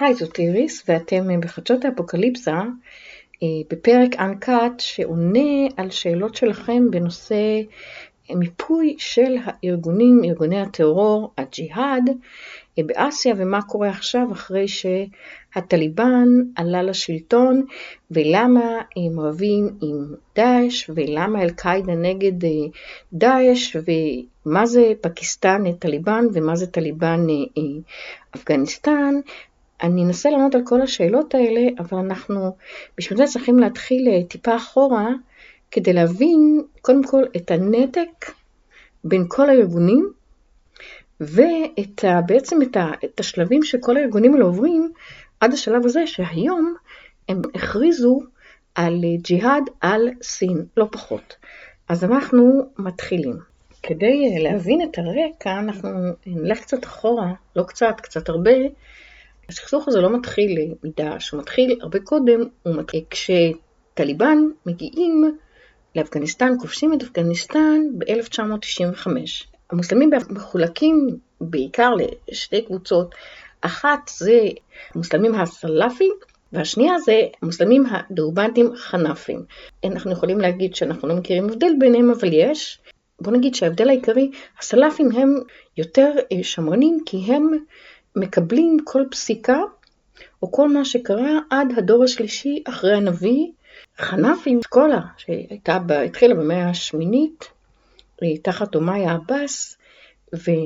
היי, זאת איריס, ואתם בחדשות האפוקליפסה, אה, בפרק Uncut שעונה על שאלות שלכם בנושא מיפוי של הארגונים, ארגוני הטרור, הג'יהאד, אה, באסיה, ומה קורה עכשיו אחרי שהטליבן עלה לשלטון, ולמה הם רבים עם דאעש, ולמה אל-קאעידה נגד אה, דאעש, ומה זה פקיסטן טליבן, ומה זה טליבן אפגניסטן, אני אנסה לענות על כל השאלות האלה, אבל אנחנו בשביל זה צריכים להתחיל אה, טיפה אחורה, כדי להבין קודם כל את הנתק בין כל הארגונים, ואת ה, בעצם את, ה, את השלבים שכל הארגונים האלה עוברים, עד השלב הזה שהיום הם הכריזו על אה, ג'יהאד על סין, לא פחות. אז אנחנו מתחילים. כדי אה, להבין את הרקע, אנחנו נלך קצת אחורה, לא קצת, קצת הרבה, הסכסוך הזה לא מתחיל מדעש, הוא מתחיל הרבה קודם, הוא מתחיל כשטליבן מגיעים לאפגניסטן, כובשים את אפגניסטן ב-1995. המוסלמים מחולקים בעיקר לשתי קבוצות, אחת זה המוסלמים הסלאפים, והשנייה זה המוסלמים הדורבנטים חנפים. אנחנו יכולים להגיד שאנחנו לא מכירים הבדל ביניהם, אבל יש. בוא נגיד שההבדל העיקרי, הסלאפים הם יותר שמרנים כי הם מקבלים כל פסיקה או כל מה שקרה עד הדור השלישי אחרי הנביא. חנפים, אסכולה שהתחילה במאה השמינית תחת אומיה עבאס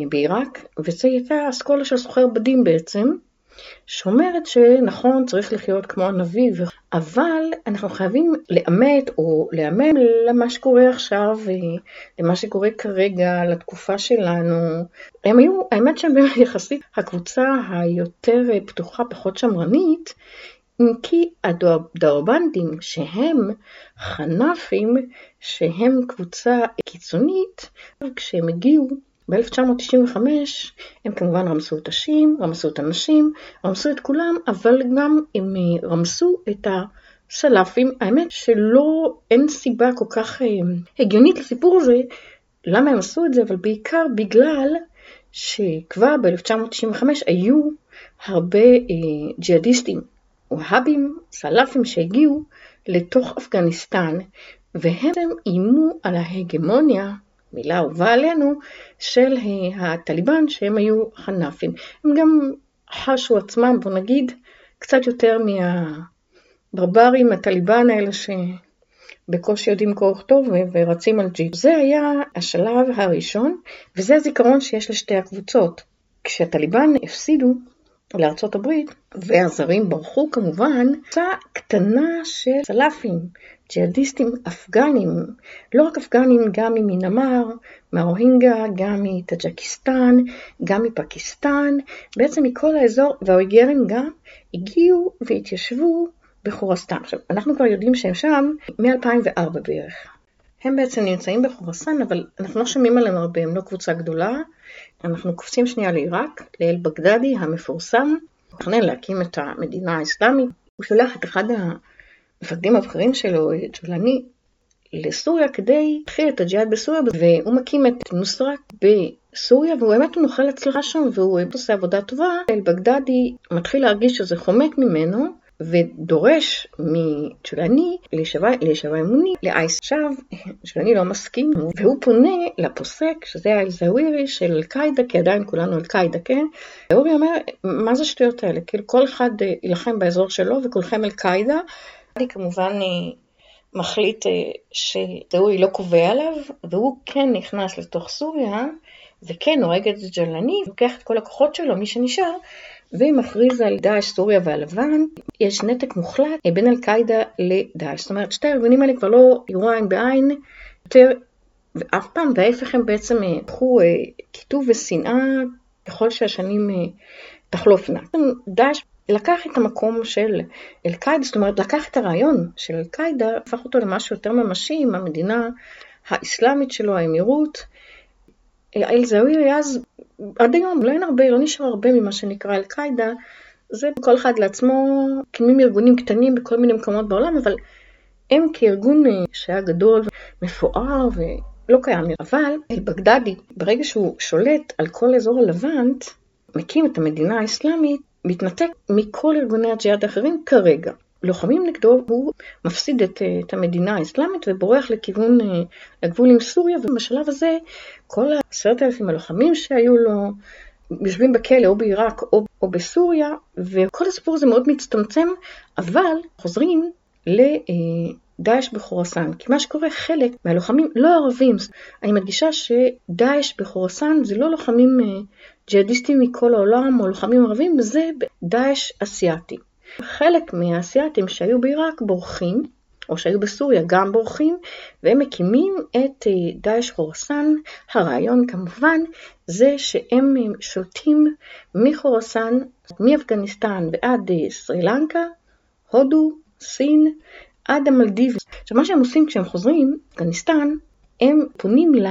בעיראק, וזו הייתה אסכולה של סוחר בדים בעצם, שאומרת שנכון, צריך לחיות כמו הנביא, אבל אנחנו חייבים לאמת או לאמן למה שקורה עכשיו, למה שקורה כרגע, לתקופה שלנו. הם היו, האמת שהם יחסית הקבוצה היותר פתוחה, פחות שמרנית, כי הדרבנדים שהם חנפים, שהם קבוצה קיצונית, כשהם הגיעו ב-1995 הם כמובן רמסו את הנשים, רמסו את הנשים, רמסו את כולם, אבל גם הם אה, רמסו את הסלאפים. האמת שלא, אין סיבה כל כך אה, הגיונית לסיפור הזה, למה הם עשו את זה, אבל בעיקר בגלל שכבר ב-1995 היו הרבה אה, ג'יהאדיסטים, והאבים, סלאפים שהגיעו לתוך אפגניסטן, והם איימו על ההגמוניה מילה אהובה עלינו, של הטליבן שהם היו חנפים. הם גם חשו עצמם, בוא נגיד, קצת יותר מהברברים, הטליבן האלה שבקושי יודעים קרוא וכתוב ורצים על ג'יפ. זה היה השלב הראשון, וזה הזיכרון שיש לשתי הקבוצות. כשהטליבן הפסידו לארצות הברית, והזרים ברחו כמובן, קבוצה קטנה של סלאפים, ג'יהאדיסטים אפגנים, לא רק אפגנים, גם ממינמר, מהרוהינגה, גם מטאג'קיסטן, גם מפקיסטן, בעצם מכל האזור, והאויגרים גם הגיעו והתיישבו בחורסטן. עכשיו, אנחנו כבר יודעים שהם שם מ-2004 בערך. הם בעצם נמצאים בחורסן, אבל אנחנו לא שומעים עליהם הרבה, הם לא קבוצה גדולה. אנחנו קופצים שנייה לעיראק, לאל בגדדי המפורסם, מתכנן להקים את המדינה האסלאמית. הוא שולח את אחד המפקדים הבכירים שלו, ג'ולני, לסוריה כדי להתחיל את הג'יהאד בסוריה, והוא מקים את נוסרת בסוריה, והוא באמת נוכל הצלחה שם, והוא עושה עבודה טובה. אל בגדדי מתחיל להרגיש שזה חומק ממנו, ודורש מצ'ולני להישבע אמוני לאייס. עכשיו, צ'ולני לא מסכים, והוא פונה לפוסק, שזה האל-זווירי של אל-קאעידה, כי עדיין כולנו אל-קאעידה, כן? ואורי אומר, מה זה השטויות האלה? כאילו כל אחד יילחם באזור שלו וכולכם אל-קאעידה. אני כמובן אה, מחליט אה, שזהוי לא קובע עליו, והוא כן נכנס לתוך סוריה, וכן הורג את ג'לני, לוקח את כל הכוחות שלו, מי שנשאר, ומכריז על דאעש, סוריה והלבן, יש נתק מוחלט בין אל-קאעידה לדאעש. זאת אומרת, שתי הארגונים האלה כבר לא יראו עין בעין יותר ואף פעם, וההפך הם בעצם הפכו אה, קיטוב ושנאה ככל שהשנים אה, תחלופנה. דאעש לקח את המקום של אל-קאעידה, זאת אומרת, לקח את הרעיון של אל-קאעידה, הפך אותו למשהו יותר ממשי עם המדינה האסלאמית שלו, האמירות. אל-זווירי אז עד היום לא אין הרבה, לא נשאר הרבה ממה שנקרא אל-קאעידה, זה כל אחד לעצמו, מקימים ארגונים קטנים בכל מיני מקומות בעולם, אבל הם כארגון אה, שהיה גדול ומפואר ולא קיים. אבל אל-בגדדי, ברגע שהוא שולט על כל אזור הלבנט, מקים את המדינה האסלאמית, מתנתק מכל ארגוני הג'יהאד האחרים כרגע. לוחמים נגדו, הוא מפסיד את, את המדינה האסלאמית ובורח לכיוון הגבול עם סוריה, ובשלב הזה כל העשרת אלפים הלוחמים שהיו לו יושבים בכלא או בעיראק או, או בסוריה, וכל הסיפור הזה מאוד מצטמצם, אבל חוזרים לדאעש בחורסן. כי מה שקורה, חלק מהלוחמים לא ערבים, אני מדגישה שדאעש בחורסן זה לא לוחמים ג'יהאדיסטים מכל העולם או לוחמים ערבים, זה דאעש אסיאתי. חלק מהאסייתים שהיו בעיראק בורחים, או שהיו בסוריה גם בורחים, והם מקימים את אה, דאעש חורסן. הרעיון כמובן זה שהם אה, שולטים מחורסן, מאפגניסטן ועד אה, סרי לנקה, הודו, סין, עד המלדיב. עכשיו מה שהם עושים כשהם חוזרים, אפגניסטן, הם פונים ל...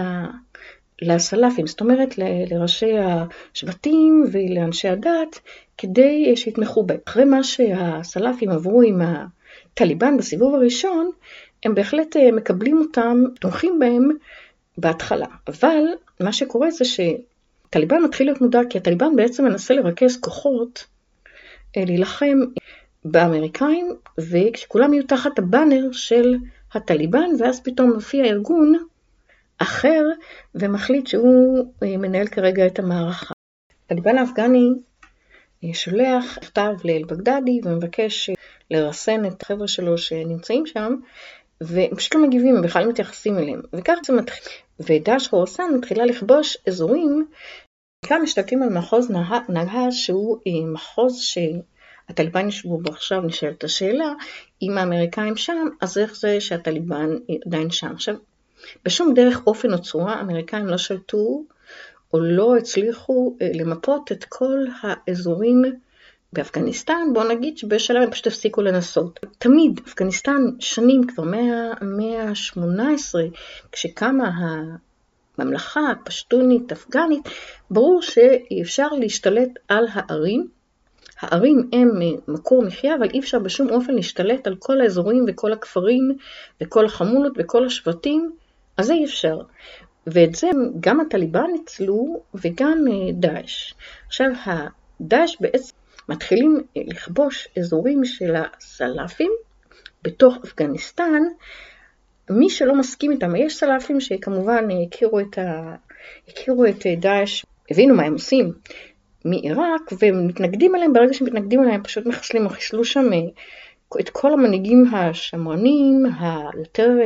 לסלאפים, זאת אומרת לראשי השבטים ולאנשי הדת, כדי שיתמכו בהם. אחרי מה שהסלאפים עברו עם הטליבן בסיבוב הראשון, הם בהחלט אה, מקבלים אותם, תומכים בהם בהתחלה. אבל מה שקורה זה שטליבן מתחיל להיות מודע, כי הטליבן בעצם מנסה לרכז כוחות אה, להילחם באמריקאים, וכשכולם יהיו תחת הבאנר של הטליבן, ואז פתאום מופיע ארגון אחר ומחליט שהוא אה, מנהל כרגע את המערכה. הטליבן האפגני שולח מכתב לאל-בגדדי ומבקש לרסן את החבר'ה שלו שנמצאים שם, והם פשוט לא מגיבים, הם בכלל מתייחסים אליהם. וכך זה מתחיל. ודאעש חורסן מתחילה לכבוש אזורים, כאן משתלטים על מחוז נגהז, שהוא אה, מחוז שהטליבן ישבו בו עכשיו, נשאלת השאלה, אם האמריקאים שם, אז איך זה שהטליבן עדיין שם? עכשיו, בשום דרך, אופן או צורה, האמריקאים לא שלטו או לא הצליחו אה, למפות את כל האזורים באפגניסטן, בואו נגיד שבשלב הם פשוט הפסיקו לנסות. תמיד, אפגניסטן שנים, כבר מהמאה ה-18, כשקמה הממלכה הפשטונית אפגנית, ברור שאי אפשר להשתלט על הערים. הערים הם מקור מחיה, אבל אי אפשר בשום אופן להשתלט על כל האזורים וכל הכפרים וכל החמולות וכל השבטים, אז זה אי אפשר. ואת זה גם הטליבן ניצלו וגם אה, דאעש. עכשיו, הדאעש בעצם מתחילים אה, לכבוש אזורים של הסלאפים בתוך אפגניסטן. מי שלא מסכים איתם, יש סלאפים שכמובן הכירו את, ה... הכירו את אה, דאעש, הבינו מה הם עושים מעיראק, והם מתנגדים אליהם, ברגע שהם מתנגדים אליהם פשוט מחסלים או חיסלו שם את כל המנהיגים השמרנים, היותר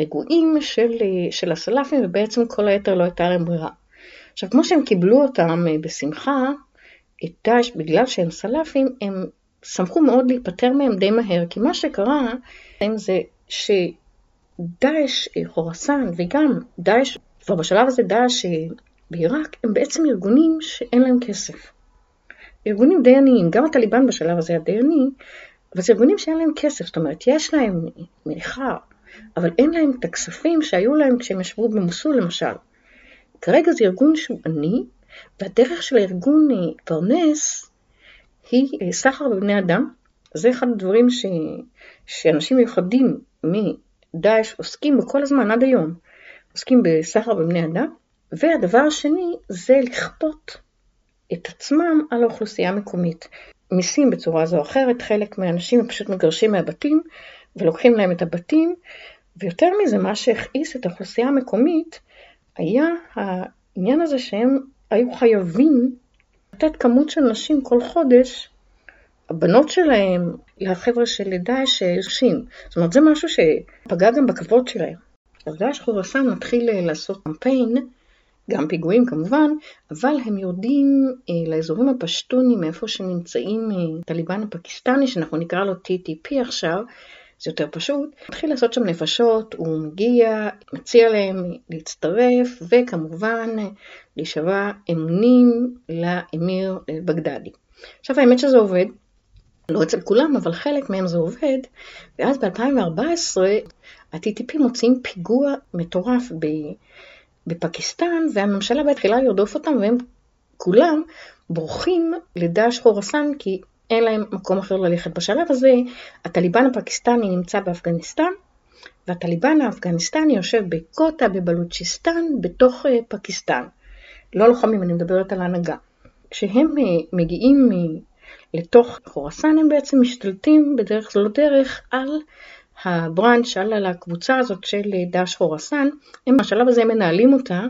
רגועים של, של הסלאפים, ובעצם כל היתר לא הייתה להם ברירה. עכשיו, כמו שהם קיבלו אותם אה, בשמחה, את דאעש, בגלל שהם סלאפים, הם שמחו מאוד להיפטר מהם די מהר, כי מה שקרה זה שדאעש אה, חורסן וגם דאעש, כבר בשלב הזה דאעש אה, בעיראק, הם בעצם ארגונים שאין להם כסף. ארגונים די עניים, גם הטליבן בשלב הזה היה די עני, אבל זה ארגונים שאין להם כסף, זאת אומרת, יש להם מניחה, אבל אין להם את הכספים שהיו להם כשהם ישבו במוסול למשל. כרגע זה ארגון שהוא עני, והדרך של הארגון להתפרנס היא אה, סחר בבני אדם. זה אחד הדברים ש... שאנשים מיוחדים מדאעש עוסקים בו כל הזמן עד היום. עוסקים בסחר בבני אדם. והדבר השני זה לכפות את עצמם על האוכלוסייה המקומית. מיסים בצורה זו או אחרת, חלק מהאנשים פשוט מגרשים מהבתים ולוקחים להם את הבתים, ויותר מזה, מה שהכעיס את האוכלוסייה המקומית היה העניין הזה שהם היו חייבים לתת כמות של נשים כל חודש, הבנות שלהם, לחבר'ה של דאעש שיושבים. זאת אומרת, זה משהו שפגע גם בכבוד שלהם. אז דאעש חורסן מתחיל לעשות קמפיין, גם פיגועים כמובן, אבל הם יורדים אה, לאזורים הפשטונים, מאיפה שנמצאים אה, טליבן הפקיסטני, שאנחנו נקרא לו TTP עכשיו, זה יותר פשוט. מתחיל לעשות שם נפשות, הוא מגיע, מציע להם להצטרף, וכמובן להישבע אמונים לאמיר בגדדי. עכשיו האמת שזה עובד, לא אצל כולם, אבל חלק מהם זה עובד, ואז ב-2014 ה-TTP מוצאים פיגוע מטורף בפקיסטן, והממשלה בתחילה לרדוף אותם, והם כולם בורחים לדאעש חורסן, כי אין להם מקום אחר ללכת. בשלב הזה הטליבן הפקיסטני נמצא באפגניסטן, והטליבן האפגניסטני יושב בקוטה בבלוצ'יסטן בתוך אה, פקיסטן. לא לוחמים, אני מדברת על ההנהגה. כשהם אה, מגיעים לתוך חורסן הם בעצם משתלטים בדרך לא דרך על הבראנץ', על הקבוצה הזאת של דש חורסן, הם בשלב הזה מנהלים אותה,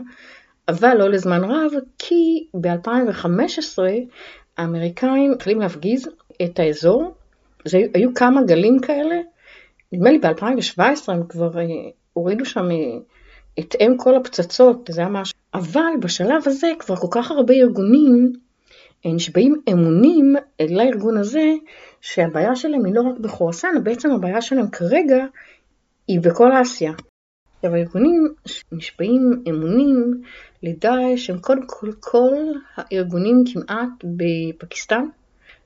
אבל לא לזמן רב, כי ב-2015 האמריקאים מתחילים להפגיז את האזור, זה היו כמה גלים כאלה, נדמה לי ב-2017 הם כבר אה, הורידו שם אה, את אם כל הפצצות, זה היה משהו, אבל בשלב הזה כבר כל כך הרבה ארגונים נשבעים אמונים לארגון הזה, שהבעיה שלהם היא לא רק בחורסן, בעצם הבעיה שלהם כרגע היא בכל אסיה. עכשיו הארגונים נשבעים אמונים לדאעש הם קודם כל כל הארגונים כמעט בפקיסטן,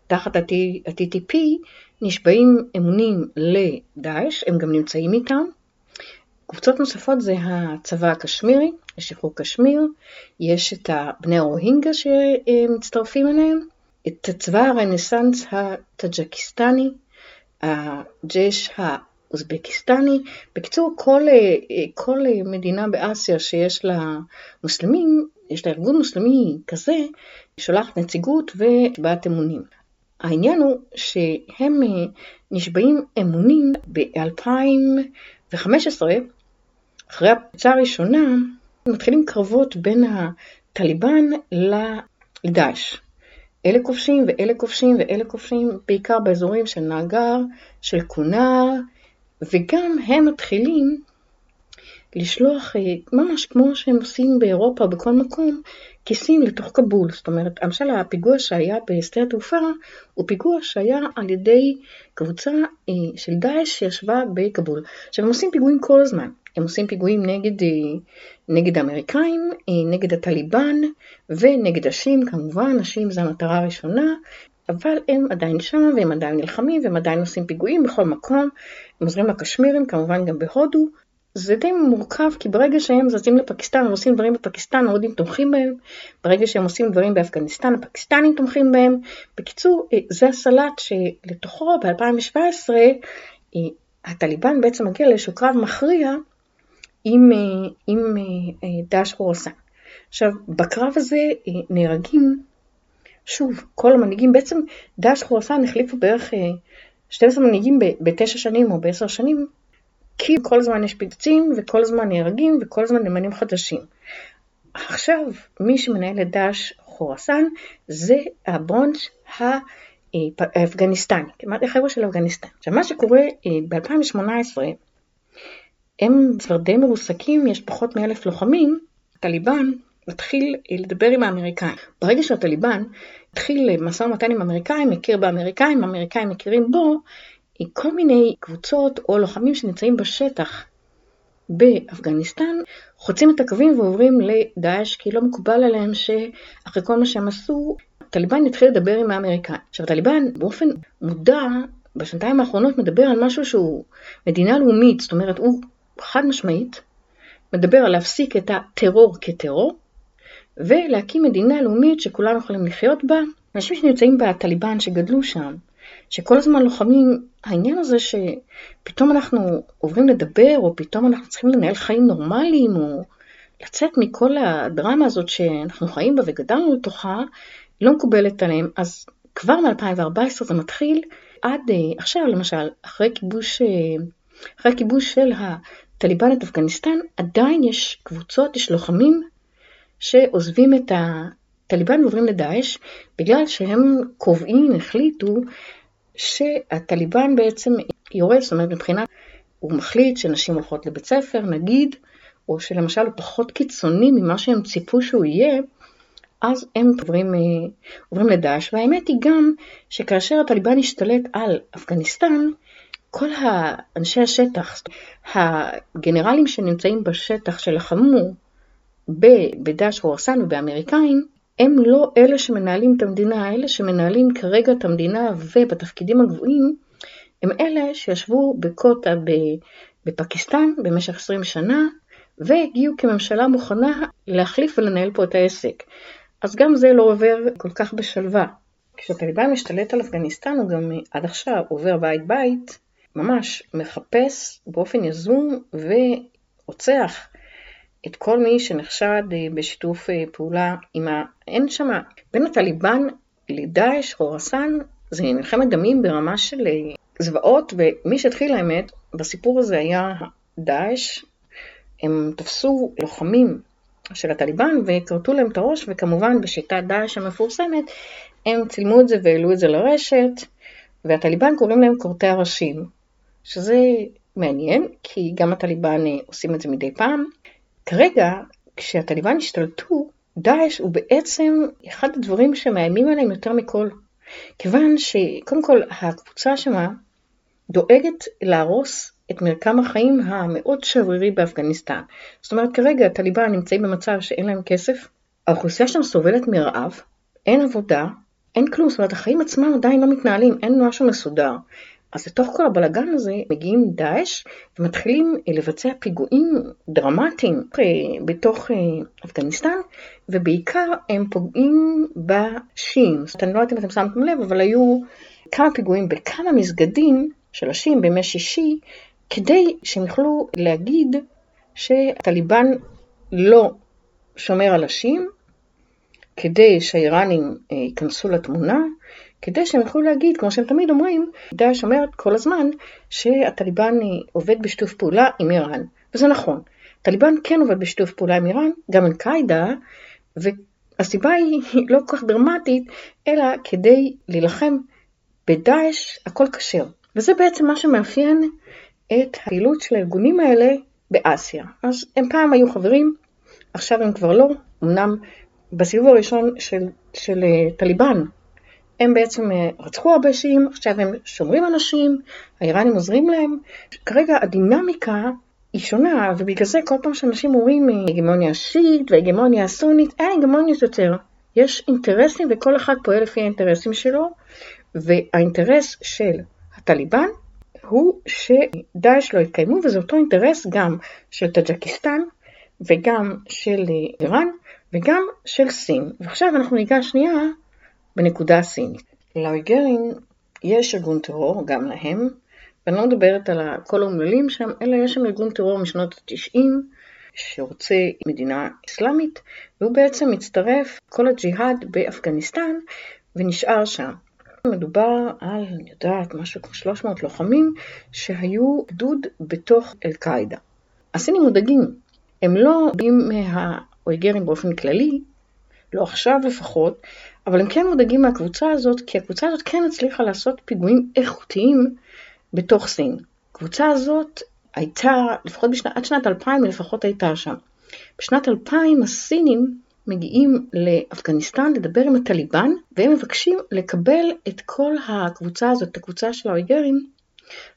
תחת ה-TTP נשבעים אמונים לדאעש, הם גם נמצאים איתם. קבוצות נוספות זה הצבא הקשמירי, לשחרור קשמיר, יש את בני הרוהינגה שמצטרפים אליהם, את צבא הרנסאנס הטאג'קיסטני, הג'ש האוזבקיסטני, בקיצור כל, כל מדינה באסיה שיש לה מוסלמים, יש לה ארגון מוסלמי כזה, שולחת נציגות ובעת אמונים. העניין הוא שהם נשבעים אמונים ב-2015, אחרי הפצצה הראשונה, מתחילים קרבות בין הטליבן לדאעש. אלה כובשים ואלה כובשים ואלה כובשים, בעיקר באזורים של נאגר, של קונר, וגם הם מתחילים לשלוח, אה, ממש כמו שהם עושים באירופה בכל מקום, כיסים לתוך כבול. זאת אומרת, למשל הפיגוע שהיה בשדה התעופה, הוא פיגוע שהיה על ידי קבוצה אה, של דאעש שישבה בכבול. עכשיו, הם עושים פיגועים כל הזמן. הם עושים פיגועים נגד, אה, נגד האמריקאים, נגד הטליבן ונגד השים, כמובן, השים זה המטרה הראשונה, אבל הם עדיין שם והם עדיין נלחמים והם עדיין עושים פיגועים בכל מקום. הם עוזרים לקשמירים, כמובן גם בהודו. זה די מורכב, כי ברגע שהם זזים לפקיסטן ועושים דברים בפקיסטן, ההודים תומכים בהם, ברגע שהם עושים דברים באפגניסטן, הפקיסטנים תומכים בהם. בקיצור, אה, זה הסלט שלתוכו ב-2017 אה, הטליבן בעצם מגיע לאיזשהו קרב מכריע עם, אה, עם דאעש חורסן. עכשיו, בקרב הזה נהרגים, שוב, כל המנהיגים, בעצם דאעש חורסן החליפו בערך 12 מנהיגים בתשע שנים או בעשר שנים, כי כל הזמן יש פיצוצים וכל הזמן נהרגים וכל הזמן נאמנים חדשים. עכשיו, מי שמנהל את דאעש חורסן זה הבונץ' האפגניסטני, כמעט החבר'ה של אפגניסטן. עכשיו, מה שקורה אה, ב-2018, הם כבר די מרוסקים, יש פחות מאלף לוחמים, הטליבן מתחיל לדבר עם האמריקאים. ברגע שהטליבן התחיל משא ומתן עם האמריקאים, מכיר באמריקאים, האמריקאים מכירים בו, כל מיני קבוצות או לוחמים שנמצאים בשטח באפגניסטן, חוצים את הקווים ועוברים לדאעש, כי לא מקובל עליהם שאחרי כל מה שהם עשו, טליבן יתחיל לדבר עם האמריקאים. עכשיו, טליבן באופן מודע, בשנתיים האחרונות מדבר על משהו שהוא מדינה לאומית, זאת אומרת, הוא חד משמעית מדבר על להפסיק את הטרור כטרור, ולהקים מדינה לאומית שכולם יכולים לחיות בה. אנשים שנמצאים בטליבן, שגדלו שם, שכל הזמן לוחמים, העניין הזה שפתאום אנחנו עוברים לדבר, או פתאום אנחנו צריכים לנהל חיים נורמליים, או לצאת מכל הדרמה הזאת שאנחנו חיים בה וגדלנו לתוכה, לא מקובלת עליהם. אז כבר מ-2014 זה מתחיל עד uh, עכשיו, למשל, אחרי כיבוש, uh, אחרי כיבוש של הטליבן את אפגניסטן, עדיין יש קבוצות, יש לוחמים שעוזבים את הטליבן ועוברים לדאעש, בגלל שהם קובעים, החליטו, שהטליבן בעצם יורד, זאת אומרת מבחינת, הוא מחליט שנשים הולכות לבית ספר, נגיד, או שלמשל הוא פחות קיצוני ממה שהם ציפו שהוא יהיה, אז הם עוברים, אה, עוברים לדאעש, והאמת היא גם שכאשר הטליבן השתלט על אפגניסטן, כל האנשי השטח, הגנרלים שנמצאים בשטח שלחמו בדאעש חורסן ובאמריקאים, הם לא אלה שמנהלים את המדינה, אלה שמנהלים כרגע את המדינה ובתפקידים הגבוהים, הם אלה שישבו בקוטה בפקיסטן במשך 20 שנה, והגיעו כממשלה מוכנה להחליף ולנהל פה את העסק. אז גם זה לא עובר כל כך בשלווה. כשהטליבן משתלט על אפגניסטן הוא גם עד עכשיו עובר בית בית, ממש מחפש באופן יזום ורוצח את כל מי שנחשד אה, בשיתוף אה, פעולה עם ה... אין שם, בין הטליבן לדאעש, חורסן, זה מלחמת דמים ברמה של אה, זוועות, ומי שהתחיל האמת בסיפור הזה היה דאעש. הם תפסו לוחמים של הטליבן וכרתו להם את הראש, וכמובן בשיטת דאעש המפורסמת, הם צילמו את זה והעלו את זה לרשת, והטליבן קוראים להם כורתי הראשים, שזה מעניין, כי גם הטליבן עושים את זה מדי פעם. כרגע, כשהטליבן השתלטו, דאעש הוא בעצם אחד הדברים שמאיימים עליהם יותר מכל. כיוון שקודם כל הקבוצה שמה דואגת להרוס את מרקם החיים המאוד שברירי באפגניסטן. זאת אומרת, כרגע הטליבן נמצאים במצב שאין להם כסף, האוכלוסייה שם סובלת מרעב, אין עבודה, אין כלום, זאת אומרת, החיים עצמם עדיין לא מתנהלים, אין משהו מסודר. אז לתוך כל הבלגן הזה מגיעים דאעש ומתחילים לבצע פיגועים דרמטיים אה, בתוך אה, אפגניסטן, ובעיקר הם פוגעים בשיעים. אני לא יודעת אם אתם שמתם לב, אבל היו כמה פיגועים בכמה מסגדים של השיעים בימי שישי, כדי שהם יוכלו להגיד שהטליבן לא שומר על השיעים, כדי שהאיראנים אה, ייכנסו לתמונה, כדי שהם יוכלו להגיד, כמו שהם תמיד אומרים, דאעש אומרת כל הזמן שהטליבן עובד בשיתוף פעולה עם איראן, וזה נכון. טליבן כן עובד בשיתוף פעולה עם איראן, גם אל-קאעידה, והסיבה היא לא כל כך דרמטית, אלא כדי להילחם בדאעש הכל כשר. וזה בעצם מה שמאפיין את הפעילות של הארגונים האלה באסיה. אז הם פעם היו חברים, עכשיו הם כבר לא, אמנם בסיבוב הראשון של, של אה, טליבן הם בעצם אה, רצחו הרבה שיעים, עכשיו הם שומרים אנשים, האיראנים עוזרים להם. כרגע הדינמיקה היא שונה, ובגלל זה כל פעם שאנשים אומרים אה, הגמוניה שיעית והגמוניה סונית, אין הגמוניות יותר. יש אינטרסים וכל אחד פועל לפי האינטרסים שלו, והאינטרס של הטליבן הוא שדאעש לא יתקיימו, וזה אותו אינטרס גם של טאג'קיסטן וגם של איראן וגם של סין. ועכשיו אנחנו ניגע שנייה בנקודה הסינית. לאויגורים יש ארגון טרור, גם להם, ואני לא מדברת על כל האומללים שם, אלא יש שם ארגון טרור משנות ה-90, שרוצה מדינה אסלאמית, והוא בעצם מצטרף כל הג'יהאד באפגניסטן ונשאר שם. מדובר על, אני יודעת, משהו כמו 300 לוחמים שהיו גדוד בתוך אל-קאעידה. הסינים מודאגים, הם לא מודאגים מהאויגרים באופן כללי, לא עכשיו לפחות, אבל הם כן מודאגים מהקבוצה הזאת, כי הקבוצה הזאת כן הצליחה לעשות פיגועים איכותיים בתוך סין. הקבוצה הזאת הייתה, לפחות בשנת, עד שנת 2000 לפחות הייתה שם. בשנת 2000 הסינים מגיעים לאפגניסטן לדבר עם הטליבן, והם מבקשים לקבל את כל הקבוצה הזאת, את הקבוצה של האויגרים,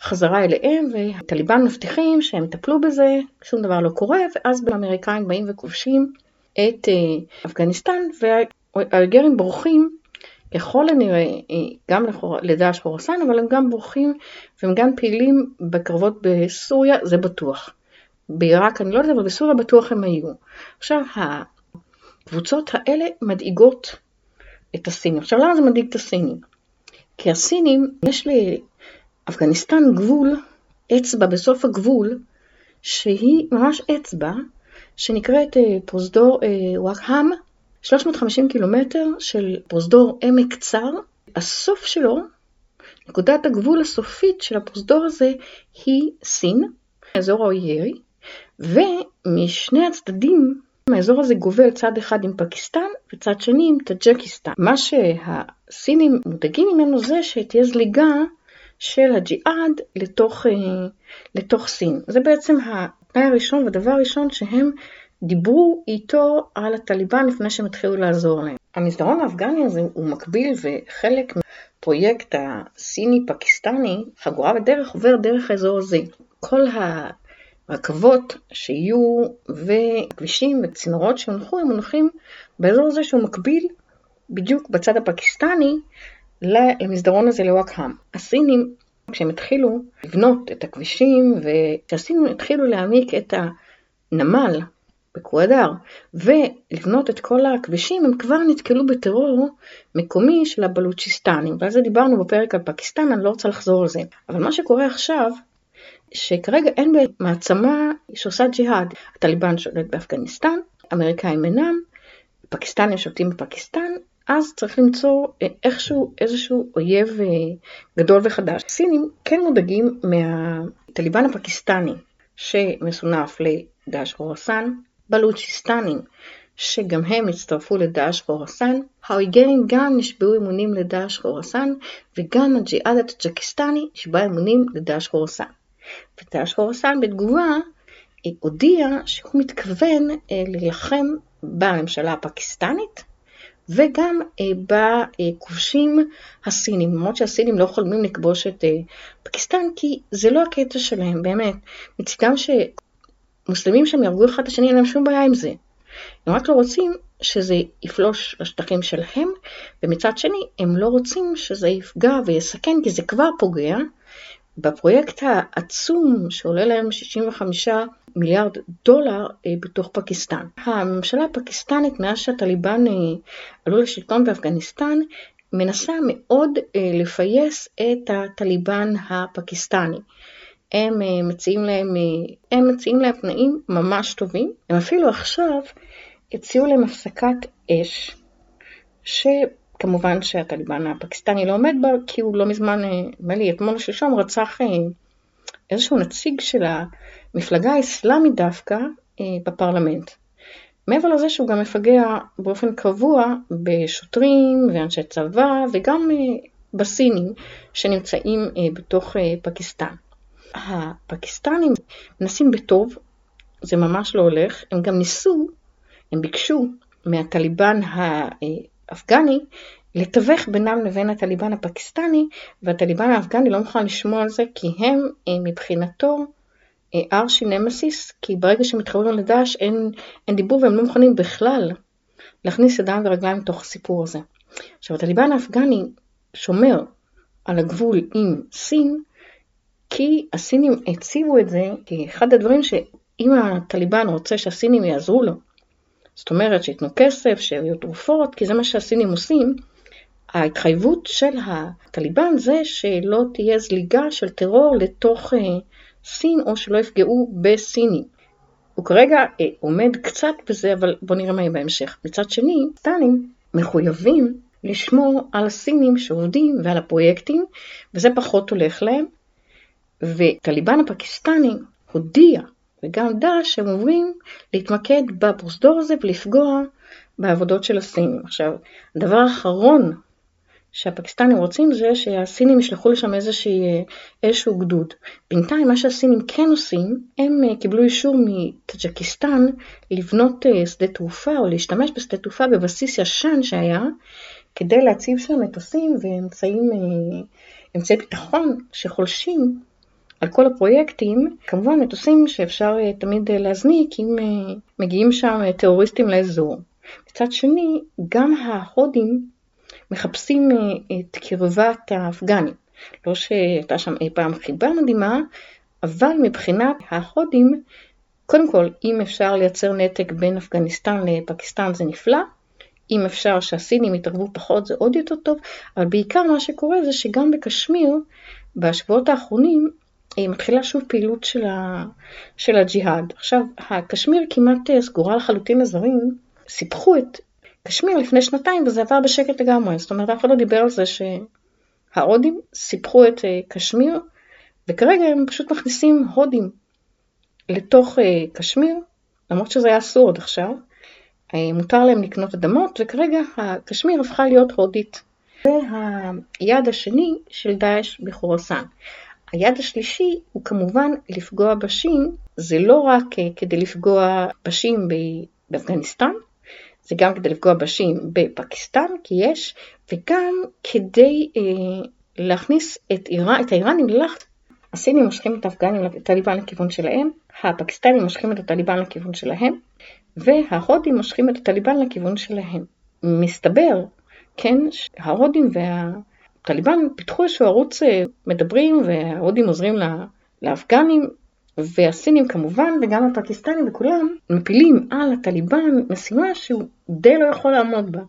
חזרה אליהם, והטליבן מבטיחים שהם יטפלו בזה, שום דבר לא קורה, ואז האמריקאים באים וכובשים את אה, אפגניסטן, האלגרים בורחים ככל הנראה גם לדאעש חורסן, אבל הם גם בורחים והם גם פעילים בקרבות בסוריה, זה בטוח. בעיראק אני לא יודעת, אבל בסוריה בטוח הם היו. עכשיו, הקבוצות האלה מדאיגות את הסינים. עכשיו, למה זה מדאיג את הסינים? כי הסינים, יש לאפגניסטן גבול, אצבע בסוף הגבול, שהיא ממש אצבע, שנקראת אה, פרוזדור אה, וואקהאם, 350 קילומטר של פרוזדור עמק צר, הסוף שלו, נקודת הגבול הסופית של הפרוזדור הזה היא סין, אזור האוירי, ומשני הצדדים האזור הזה גובל צד אחד עם פקיסטן וצד שני עם טאג'קיסטן. מה שהסינים מודאגים ממנו זה שתהיה זליגה של הג'יהאד לתוך, אה, לתוך סין. זה בעצם התנאי הראשון והדבר הראשון שהם דיברו איתו על הטליבן לפני שהם התחילו לעזור להם. המסדרון האפגני הזה הוא מקביל וחלק מהפרויקט הסיני-פקיסטני, חגורה בדרך, עובר דרך האזור הזה. כל הרכבות שיהיו וכבישים וצינורות שהונחו, הם מונחים באזור הזה שהוא מקביל בדיוק בצד הפקיסטני למסדרון הזה לוואקהאם. הסינים, כשהם התחילו לבנות את הכבישים וכשהסינים התחילו להעמיק את הנמל בקוואדר, ולבנות את כל הכבישים, הם כבר נתקלו בטרור מקומי של הבלוצ'יסטנים. ועל זה דיברנו בפרק על פקיסטן, אני לא רוצה לחזור על זה. אבל מה שקורה עכשיו, שכרגע אין מעצמה שעושה ג'יהאד. הטליבן שולט באפגניסטן, אמריקאים אינם, פקיסטנים שולטים בפקיסטן, אז צריך למצוא אה, איכשהו איזשהו אויב אה, גדול וחדש. הסינים כן מודאגים מהטליבן הפקיסטני שמסונף לדאעש חורסן, בלוצ'יסטנים שגם הם הצטרפו לדאעש חורסן, האויגרים גם נשבעו אמונים לדאעש חורסן וגם הג'יהאד הטג'קיסטני נשבע אמונים לדאעש חורסן. ודאעש חורסן בתגובה הודיע שהוא מתכוון להילחם בממשלה הפקיסטנית וגם אה, בכובשים הסינים, למרות שהסינים לא חולמים לכבוש את אה, פקיסטן, כי זה לא הקטע שלהם, באמת. מצדם שמוסלמים שם יהרגו אחד את השני, אין להם שום בעיה עם זה. הם רק לא רוצים שזה יפלוש לשטחים שלהם, ומצד שני, הם לא רוצים שזה יפגע ויסכן, כי זה כבר פוגע בפרויקט העצום שעולה להם 65 מיליארד דולר אה, בתוך פקיסטן. הממשלה הפקיסטנית מאז שהטליבן אה, עלו לשלטון באפגניסטן מנסה מאוד אה, לפייס את הטליבן הפקיסטני. הם מציעים להם, הם מציעים להם תנאים ממש טובים, הם אפילו עכשיו הציעו להם הפסקת אש, ש... כמובן שהטליבן הפקיסטני לא עומד בה, כי הוא לא מזמן, אה, נדמה לי אתמול או שלשום, רצח אה, איזשהו נציג של המפלגה האסלאמית דווקא אה, בפרלמנט. מעבר לזה שהוא גם מפגע באופן קבוע בשוטרים ואנשי צבא וגם בסינים שנמצאים בתוך פקיסטן. הפקיסטנים מנסים בטוב, זה ממש לא הולך, הם גם ניסו, הם ביקשו מהטליבן אפגני לתווך בינם לבין הטליבן הפקיסטני, והטליבן האפגני לא מוכן לשמוע על זה כי הם אה, מבחינתו אה, ארשי נמסיס, כי ברגע שהם מתחברים לדאעש אין, אין דיבור והם לא מוכנים בכלל להכניס ידיים ורגליים לתוך הסיפור הזה. עכשיו הטליבן האפגני שומר על הגבול עם סין, כי הסינים הציבו את זה כאחד הדברים שאם הטליבן רוצה שהסינים יעזרו לו זאת אומרת שייתנו כסף, שיביאו תרופות, כי זה מה שהסינים עושים. ההתחייבות של הטליבן זה שלא תהיה זליגה של טרור לתוך uh, סין או שלא יפגעו בסינים. הוא כרגע uh, עומד קצת בזה, אבל בואו נראה מה יהיה בהמשך. מצד שני, סטנים מחויבים לשמור על הסינים שעובדים ועל הפרויקטים, וזה פחות הולך להם. וטליבן הפקיסטני הודיע וגם דש שהם עוברים להתמקד בפרוזדור הזה ולפגוע בעבודות של הסינים. עכשיו, הדבר האחרון שהפקיסטנים רוצים זה שהסינים ישלחו לשם איזושהי, איזשהו גדוד. בינתיים מה שהסינים כן עושים, הם אה, קיבלו אישור מטאג'קיסטן לבנות אה, שדה תעופה או להשתמש בשדה תעופה בבסיס ישן שהיה, כדי להציב שם מטוסים ואמצעים, אה, אמצעי ביטחון שחולשים על כל הפרויקטים, כמובן מטוסים שאפשר אה, תמיד אה, להזניק אם אה, מגיעים שם טרוריסטים לאזור. מצד שני, גם ההודים מחפשים את קרבת האפגנים. לא שהייתה שם אי פעם חיבה מדהימה, אבל מבחינת ההודים, קודם כל, אם אפשר לייצר נתק בין אפגניסטן לפקיסטן זה נפלא, אם אפשר שהסינים יתערבו פחות זה עוד יותר טוב, אבל בעיקר מה שקורה זה שגם בקשמיר, בשבועות האחרונים, מתחילה שוב פעילות של, ה, של הג'יהאד. עכשיו, הקשמיר כמעט אה, סגורה לחלוטין לזרים, סיפחו את קשמיר לפני שנתיים וזה עבר בשקט לגמרי. זאת אומרת, אף אחד לא דיבר על זה שההודים סיפחו את אה, קשמיר, וכרגע הם פשוט מכניסים הודים לתוך אה, קשמיר, למרות שזה היה אסור עד עכשיו. מותר להם לקנות אדמות, וכרגע הקשמיר הפכה להיות הודית. זה היעד השני של דאעש בחורסן. היד השלישי הוא כמובן לפגוע בשים, זה לא רק אה, כדי לפגוע בשים באפגניסטן, זה גם כדי לפגוע בשים בפקיסטן, כי יש, וגם כדי אה, להכניס את, איראן, את האיראנים ללחץ. הסינים מושכים את האפגנים, את הטליבן לכיוון שלהם, הפקיסטנים מושכים את הטליבן לכיוון שלהם, וההודים מושכים את הטליבן לכיוון שלהם. מסתבר, כן, ההודים וה... הטליבן פיתחו איזשהו ערוץ אה, מדברים וההודים עוזרים לאפגנים והסינים כמובן וגם הפקיסטנים וכולם מפילים על הטליבן משימה שהוא די לא יכול לעמוד בה.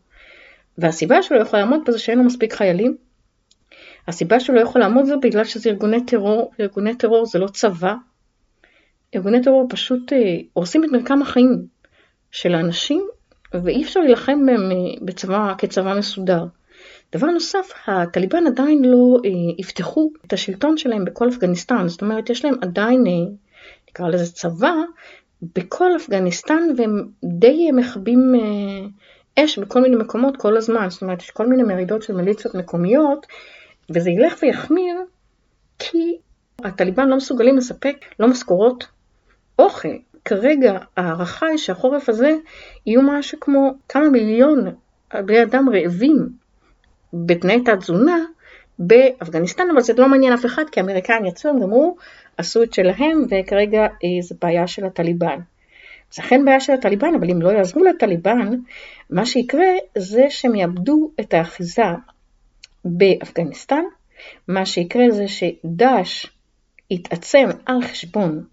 והסיבה שהוא לא יכול לעמוד בה זה שאין לו מספיק חיילים. הסיבה שהוא לא יכול לעמוד זה בגלל שזה ארגוני טרור, וארגוני טרור זה לא צבא. ארגוני טרור פשוט אה, הורסים את מרקם החיים של האנשים ואי אפשר להילחם בהם בצבא, כצבא מסודר. דבר נוסף, הטליבן עדיין לא אה, יפתחו את השלטון שלהם בכל אפגניסטן, זאת אומרת יש להם עדיין, אה, נקרא לזה צבא, בכל אפגניסטן והם די מכבים אה, אש בכל מיני מקומות כל הזמן, זאת אומרת יש כל מיני מרידות של מיליציות מקומיות וזה ילך ויחמיר כי הטליבן לא מסוגלים לספק לא משכורות, אוכל. כרגע ההערכה היא שהחורף הזה יהיו משהו כמו כמה מיליון בני אדם רעבים בתנאי תת-תזונה באפגניסטן, אבל זה לא מעניין אף אחד, כי האמריקאים יצאו, הם גמרו, עשו את שלהם, וכרגע אה, זו בעיה של הטליבן. זה אכן בעיה של הטליבן, אבל אם לא יעזרו לטליבן, מה שיקרה זה שהם יאבדו את האחיזה באפגניסטן, מה שיקרה זה שדאעש יתעצם על חשבון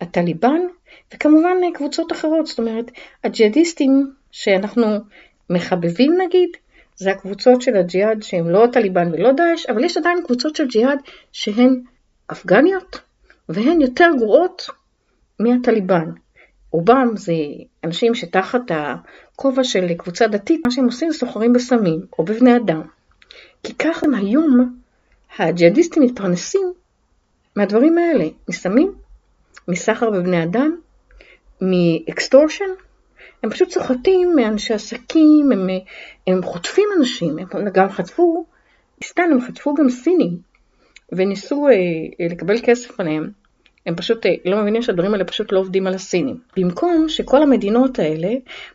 הטליבן, וכמובן קבוצות אחרות, זאת אומרת, הג'יהאדיסטים שאנחנו מחבבים נגיד, זה הקבוצות של הג'יהאד שהן לא הטליבן ולא דאעש, אבל יש עדיין קבוצות של ג'יהאד שהן אפגניות, והן יותר גרועות מהטליבן. רובם זה אנשים שתחת הכובע של קבוצה דתית, מה שהם עושים זה סוחרים בסמים או בבני אדם. כי ככה הם היום הג'יהאדיסטים מתפרנסים מהדברים האלה, מסמים, מסחר בבני אדם, מ extortion, הם פשוט סוחטים מאנשי עסקים, הם, הם חוטפים אנשים, הם גם חטפו, סתם הם חטפו גם סינים, וניסו אה, אה, לקבל כסף עליהם. הם פשוט אה, לא מבינים שהדברים האלה פשוט לא עובדים על הסינים. במקום שכל המדינות האלה,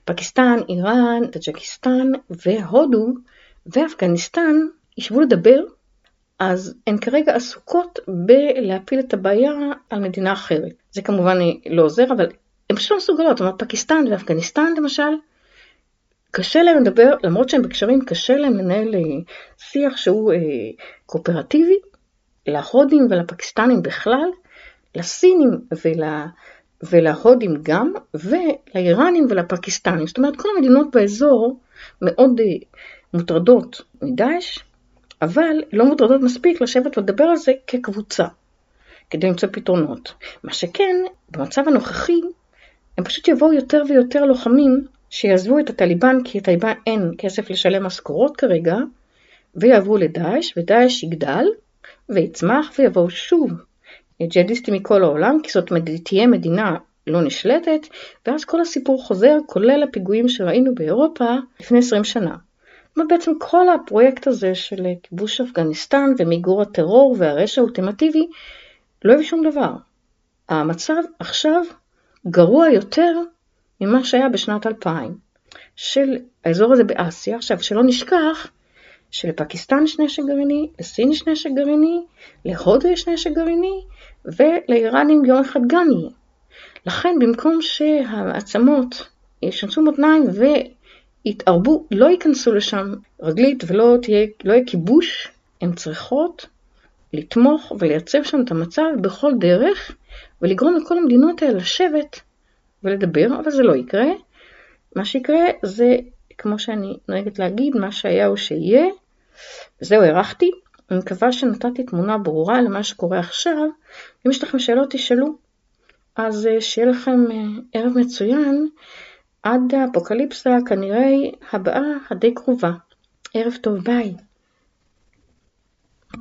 פקיסטן, איראן, טאג'קיסטן והודו ואפגניסטן, ישבו לדבר, אז הן כרגע עסוקות בלהפיל את הבעיה על מדינה אחרת. זה כמובן לא עוזר, אבל הן פשוט לא מסוגלות, אומרת פקיסטן ואפגניסטן למשל, קשה להם לדבר, למרות שהם בקשרים, קשה להם לנהל אה, שיח שהוא אה, קואופרטיבי, להודים ולפקיסטנים בכלל, לסינים ול, ולהודים גם, ולאיראנים ולפקיסטנים. זאת אומרת, כל המדינות באזור מאוד אה, מוטרדות מדאעש, אבל לא מוטרדות מספיק לשבת ולדבר על זה כקבוצה, כדי למצוא פתרונות. מה שכן, במצב הנוכחי, הם פשוט יבואו יותר ויותר לוחמים שיעזבו את הטליבן, כי לטליבן אין כסף לשלם משכורות כרגע, ויעברו לדאעש, ודאעש יגדל ויצמח ויבואו שוב ג'יהאדיסטים מכל העולם, כי זאת תהיה מדינה לא נשלטת, ואז כל הסיפור חוזר, כולל הפיגועים שראינו באירופה לפני 20 שנה. בעצם כל הפרויקט הזה של כיבוש אפגניסטן ומיגור הטרור והרשע האולטימטיבי לא הביא שום דבר. המצב עכשיו גרוע יותר ממה שהיה בשנת 2000, של האזור הזה באסיה. עכשיו, שלא נשכח שלפקיסטן יש נשק גרעיני, לסין יש נשק גרעיני, להודו יש נשק גרעיני, ולאיראנים יום אחד גם יהיה. לכן, במקום שהמעצמות ישנסו מותניים ויתערבו, לא ייכנסו לשם רגלית ולא תהיה, לא יהיה כיבוש, הן צריכות לתמוך ולייצב שם את המצב בכל דרך, ולגרום לכל המדינות האלה לשבת ולדבר, אבל זה לא יקרה. מה שיקרה זה, כמו שאני נוהגת להגיד, מה שהיה הוא שיהיה. וזהו, הארכתי. אני מקווה שנתתי תמונה ברורה למה שקורה עכשיו. אם יש לכם שאלות, תשאלו. אז אה, שיהיה לכם אה, ערב מצוין עד האפוקליפסה כנראה הבאה הדי קרובה. ערב טוב, ביי.